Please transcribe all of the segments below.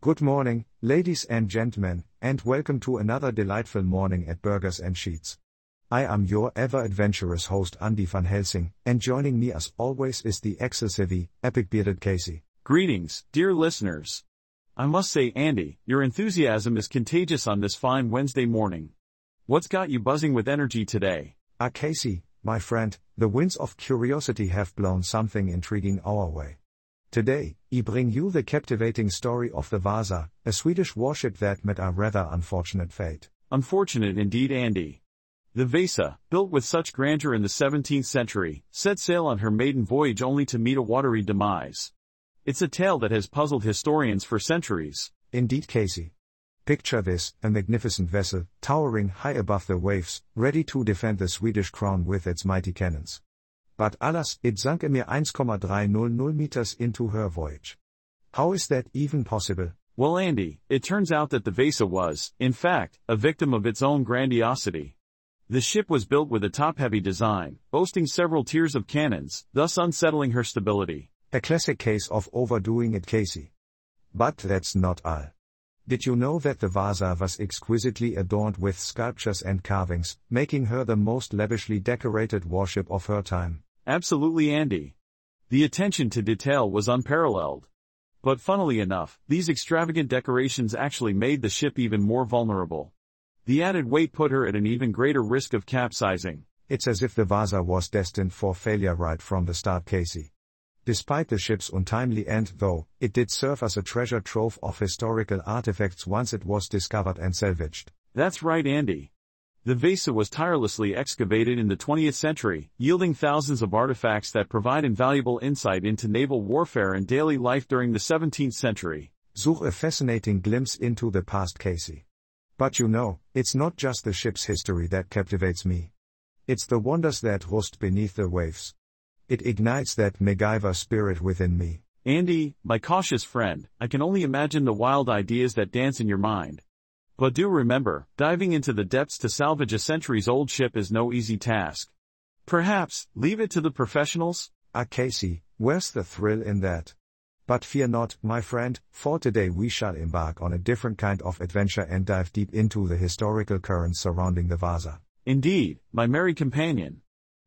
Good morning, ladies and gentlemen, and welcome to another delightful morning at Burgers and Sheets. I am your ever adventurous host Andy van Helsing, and joining me as always is the excessive, epic bearded Casey. Greetings, dear listeners. I must say, Andy, your enthusiasm is contagious on this fine Wednesday morning. What's got you buzzing with energy today? Ah, Casey, my friend, the winds of curiosity have blown something intriguing our way. Today, I bring you the captivating story of the Vasa, a Swedish warship that met a rather unfortunate fate. Unfortunate indeed, Andy. The Vasa, built with such grandeur in the 17th century, set sail on her maiden voyage only to meet a watery demise. It's a tale that has puzzled historians for centuries. Indeed, Casey. Picture this a magnificent vessel, towering high above the waves, ready to defend the Swedish crown with its mighty cannons. But alas, it sank a mere 1,300 meters into her voyage. How is that even possible? Well, Andy, it turns out that the Vasa was, in fact, a victim of its own grandiosity. The ship was built with a top-heavy design, boasting several tiers of cannons, thus unsettling her stability. A classic case of overdoing it, Casey. But that's not all. Did you know that the Vasa was exquisitely adorned with sculptures and carvings, making her the most lavishly decorated warship of her time? Absolutely Andy. The attention to detail was unparalleled. But funnily enough, these extravagant decorations actually made the ship even more vulnerable. The added weight put her at an even greater risk of capsizing. It's as if the Vasa was destined for failure right from the start, Casey. Despite the ship's untimely end, though, it did serve as a treasure trove of historical artifacts once it was discovered and salvaged. That's right, Andy. The Vasa was tirelessly excavated in the 20th century, yielding thousands of artifacts that provide invaluable insight into naval warfare and daily life during the 17th century. Such a fascinating glimpse into the past, Casey. But you know, it's not just the ship's history that captivates me. It's the wonders that rust beneath the waves. It ignites that MacGyver spirit within me. Andy, my cautious friend, I can only imagine the wild ideas that dance in your mind. But do remember, diving into the depths to salvage a centuries old ship is no easy task. Perhaps, leave it to the professionals? Ah, Casey, where's the thrill in that? But fear not, my friend, for today we shall embark on a different kind of adventure and dive deep into the historical currents surrounding the Vasa. Indeed, my merry companion.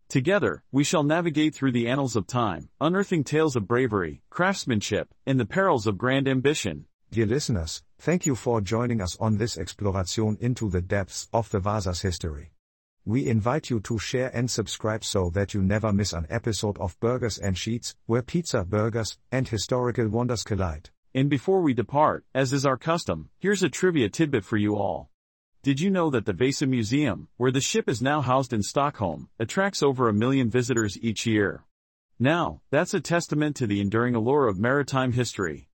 Together, we shall navigate through the annals of time, unearthing tales of bravery, craftsmanship, and the perils of grand ambition. Dear listeners, thank you for joining us on this exploration into the depths of the Vasa's history. We invite you to share and subscribe so that you never miss an episode of Burgers and Sheets, where pizza, burgers, and historical wonders collide. And before we depart, as is our custom, here's a trivia tidbit for you all. Did you know that the Vasa Museum, where the ship is now housed in Stockholm, attracts over a million visitors each year? Now, that's a testament to the enduring allure of maritime history.